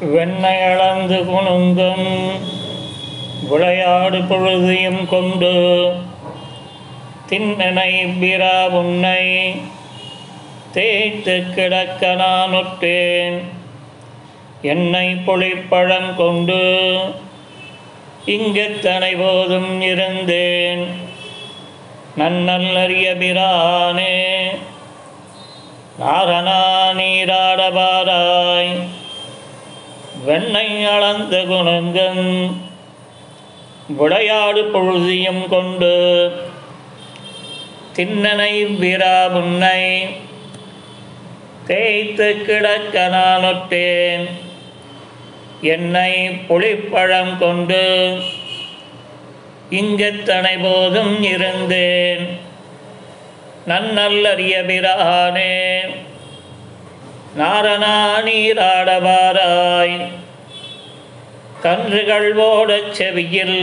வெண்ணை அளந்து குணுங்கும். விளையாடு பொழுதையும் கொண்டு தின்னனை பிரா உன்னை. தேய்த்து கிடக்க நான் உற்றேன் என்னை பொழிப்பழம் கொண்டு இங்கெத்தனை போதும் இருந்தேன். நன்னல்லறிய பிரானே நாரணா நீராடபாராய் வெண்ணை அளந்த குணங்கன் விளையாடு பொழுதியும் கொண்டு தின்னனை விரா முன்னை தேய்த்து கிடக்க நானொட்டேன் என்னை புளிப்பழம் கொண்டு இங்கத்தனை போதும் இருந்தேன். நன்னல்லறிய பிரானே நாரணா நீராடவாராய் கன்றுகள் ஓடச் செவியில்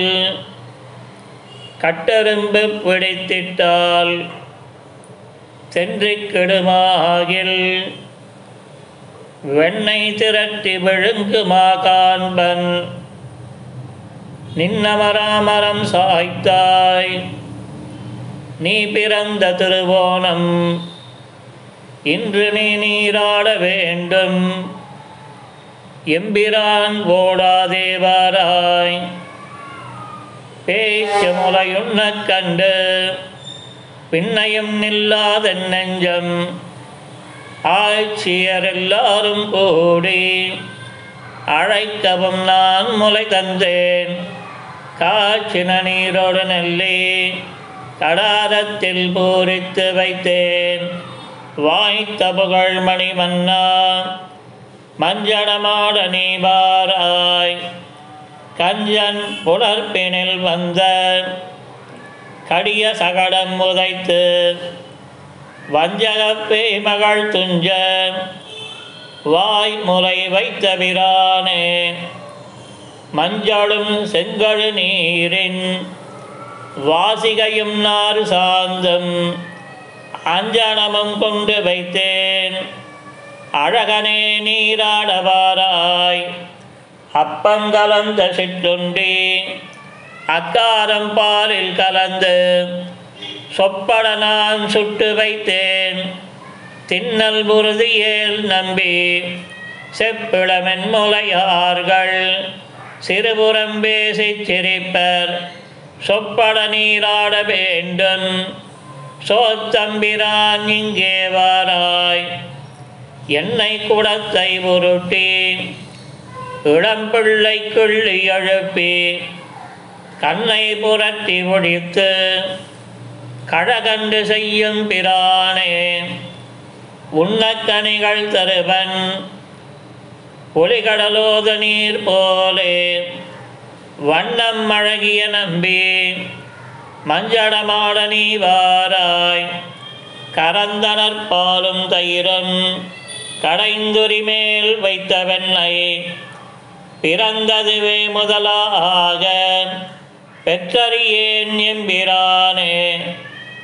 கட்டெரும்பு பிடித்திட்டால் சென்று கெடுமாகில் வெண்ணை திரட்டி விழுங்குமா காண்பன் நின்னமராமரம் சாய்த்தாய். நீ பிறந்த திருவோணம் இன்று நீ நீராட வேண்டும். எம்பிரான் ஓடாதேவாராய் பேச்சு முலையுண்ணக் கண்டு பின்னையும் நில்லாத நெஞ்சம். ஆட்சியர் எல்லாரும் கூடி அழைக்கவும் நான் முளை தந்தேன். காய்ச்சின நீரோடு நெல்லி கடாரத்தில் பூரித்து வைத்தேன். வாய்த்த புகழ் மணி மஞ்சளமாட நீ கஞ்சன் புலர்ப்பினில் வந்த கடிய சகடம் உதைத்து வஞ்சகப்பே மகள் துஞ்ச வாய் முறை வைத்த பிரானே. மஞ்சளும் செங்கழு நீரின் வாசிகையும் நாறு சாந்தம் அஞ்சனமும் கொண்டு வைத்தேன். அழகனே நீராடவாராய். அப்பங்கலந்த சிற்றுண்டி அக்காரம் பாலில் கலந்து சொப்பட நான் சுட்டு வைத்தேன். தின்னல் புருதியேல் நம்பி செப்பிளமென் முலையார்கள் சிறுபுறம் பேசிச் சிரிப்பர். சொப்பட நீராட வேண்டும். சோத்தம்பிரான் இங்கே வாராய். என்னை குடத்தை உருட்டி இளம்பிள்ளை கிள்ளி எழுப்பி கண்ணை புரட்டி ஒழித்து கழகன்று செய்யும் பிரானே. உண்ணக்கனிகள் தருவன் ஒளிகடலோத நீர் போலே. வண்ணம் அழகிய நம்பி மஞ்சளமாட வாராய் கரந்தனர் பாலும் தயிரும் கடைந்துரி மேல் வைத்த வெண்ணை பிறந்ததுவே முதலாக பெற்றறியேன் எம்பிரானே.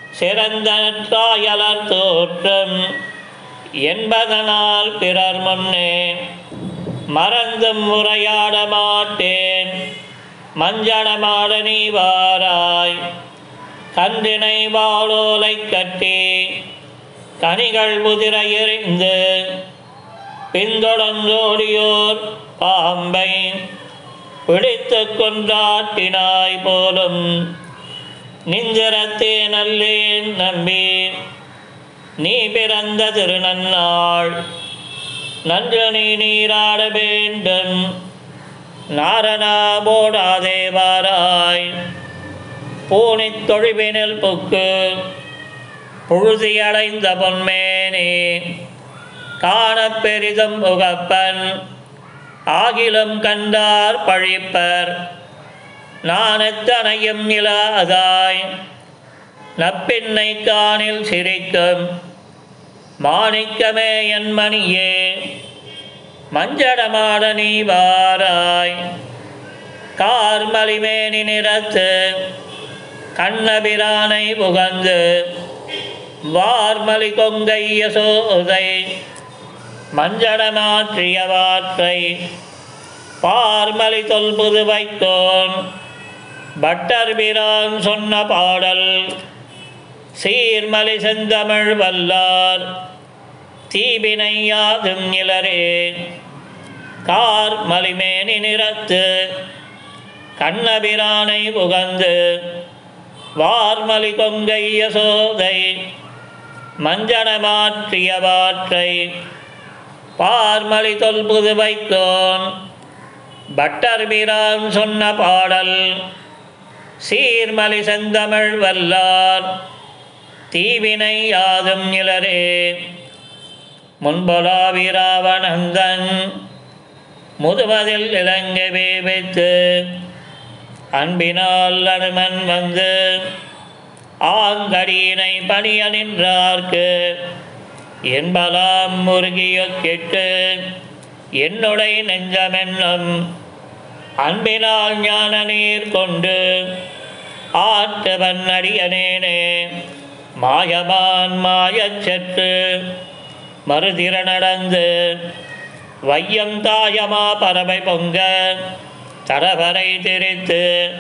சிறந்த தோற்றம் என்பதனால் பிறர் முன்னே மறந்தும் உரையாட மாட்டேன். மஞ்சளமாட நீ வாராய் கன்றினை வாழோலை கட்டி கனிகள் உதிர எறிந்து பின்தொடர்ந்தோடியோர் பாம்பை பிடித்து கொண்டாட்டினாய் போலும் நிந்திரத்தே நல்லேன் நம்பி நீ பிறந்த திருநன்னாள். நன்று நீ நீராட வேண்டும். நாரணா போடாதே வாராய். பூனை தொழிவினில் புக்கு புழுதியடைந்த பொன்மேனே காணப் பெரிதும் உகப்பன் ஆகிலும் கண்டார் பழிப்பர். நான் எத்தனையும் இலாதாய் நப்பின்னை காணில் சிரிக்கும். மாணிக்கமே என் மணியே மஞ்சடமாட நீ வாராய். கார்மலிமேனி நிறத்து கண்ணபிரானை புகந்து வார்மலி கொங்கைய சோதை மஞ்சளமாற்றிய வாற்றை பார்மலி தொல்புது வைத்தோன் பட்டர் பிரான் சொன்ன பாடல் சீர்மலி செந்தமிழ் வல்லார் தீபினையா யாதும் கார் மலிமேனி நிறத்து கண்ணபிரானை புகந்து வார்மலி கொங்கை யசோதை மஞ்சன மாற்றிய வாற்றை பார்மலி தொல்புது வைத்தோன். பட்டர் மீரான் சொன்ன பாடல் சீர்மலி செந்தமிழ் வல்லார் தீவினை யாதும் நிலரே. முன்பொலாவிராவணந்தன் முதுமதில் இலங்கை வைத்து அன்பினால் அனுமன் வந்து ஆங்கடியினை பணிய நின்றார்க்கு என்பலாம் முருகிய கெட்டு என்னுடைய நெஞ்சமென்னும் அன்பினால் ஞான நீர் கொண்டு ஆற்றவன் அடியனேனே. மாயமான் மாயச் செற்று மறுதிர நடந்து வையம் தாயமா பறவை பொங்க தரவரை திரித்து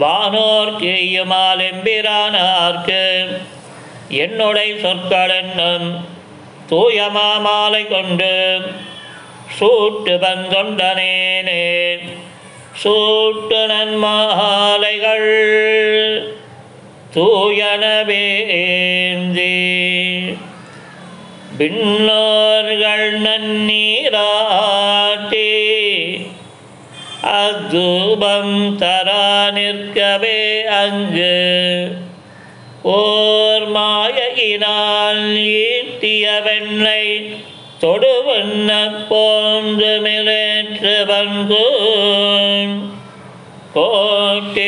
வானோர்க்கு எய்யுமால் எம்பிரானார்க்கு என்னுடைய சொற்கள் என்னும் தூயமா மாலை கொண்டு சூட்டு வந்தொண்டனேனே. சூட்டு நன்மாலைகள் தூயனவேந்தி பின்னோர்கள் நன்னீராட்டே அத்தூபம் தரா நிற்கவே அங்கு. ஓர் மாயினால் ஈட்டிய வெண்ணை தொடுவண்ண போன்று மிளற்று பங்கூன் கோட்டிடையாடினை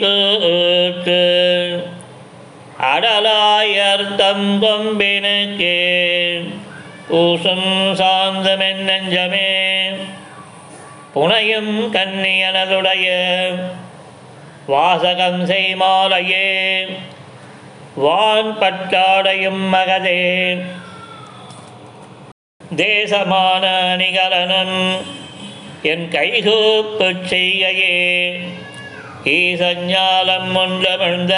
கூற்று அடலாயர்த்தம் கொம்பினுக்கே. ஊசும் சாந்தமென் நெஞ்சமே. புனையும் கன்னியனதுடைய வாசகம் செய்மாலையே. வான் பட்டாடையும் மகதே. தேசமான நிகழனும் என் கைகூப்பு செய்கையே. ஈசஞ்ஞாலம் ஒன்றமிழ்ந்த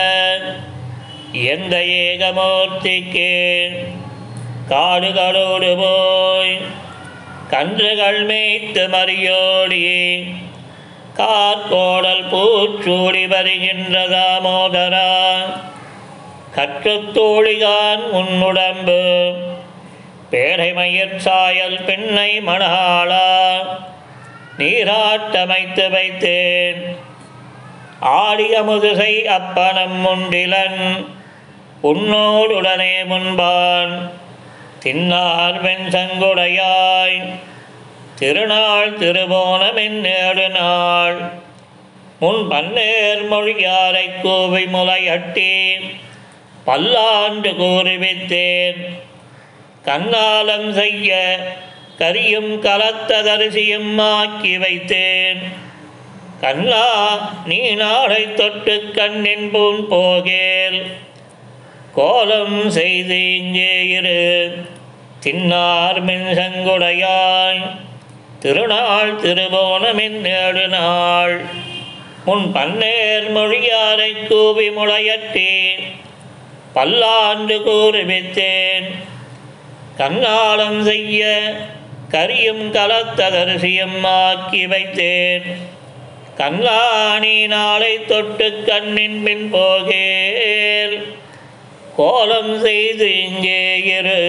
எந்த ஏகமூர்த்திக்கு. காடுகளோடு போய் கன்றுகள் மேய்த்து மறியோடி காற்கோடல் பூச்சூடி வருகின்ற மோதரா கற்றுத்தோழிகான் உன்னுடம்பு பேடைமயிர் சாயல் பெண்ணை மணாளா நீராட்டமைத்து வைத்தேன். ஆடிய முதுகை அப்பனம் முண்டிலன் உன்னோடுடனே முன்பான். தின்னார் வெண் சங்குடையாய் திருநாள் திருவோணமென் ஏழு நாள் முன் பன்னேர் மொழியாரை கோவை முலையட்டி பல்லாண்டு கூறிவித்தேன். கண்ணாலம் செய்ய கரியும் கலத்த தரிசியும் ஆக்கி வைத்தேன். கண்ணா நீ நாளை தொட்டு கண்ணின் பூன் போகேல். கோலம் செய்து இங்கே இரு தின்னார் மின் சங்குடையாய் திருநாள் திருபோணமின் ஏழு நாள். முன் பன்னேர் மொழியாரை கூவி முளையற்றேன் பல்லாண்டு கூறுவித்தேன். கண்ணாலம் செய்ய கரியும் கலத்ததரிசியம் ஆக்கி வைத்தேன். கண்ணாணி நாளை தொட்டு கண்ணின் பின் போகேல். கோலம் செய்து இங்கே இரு?